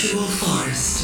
virtual forest.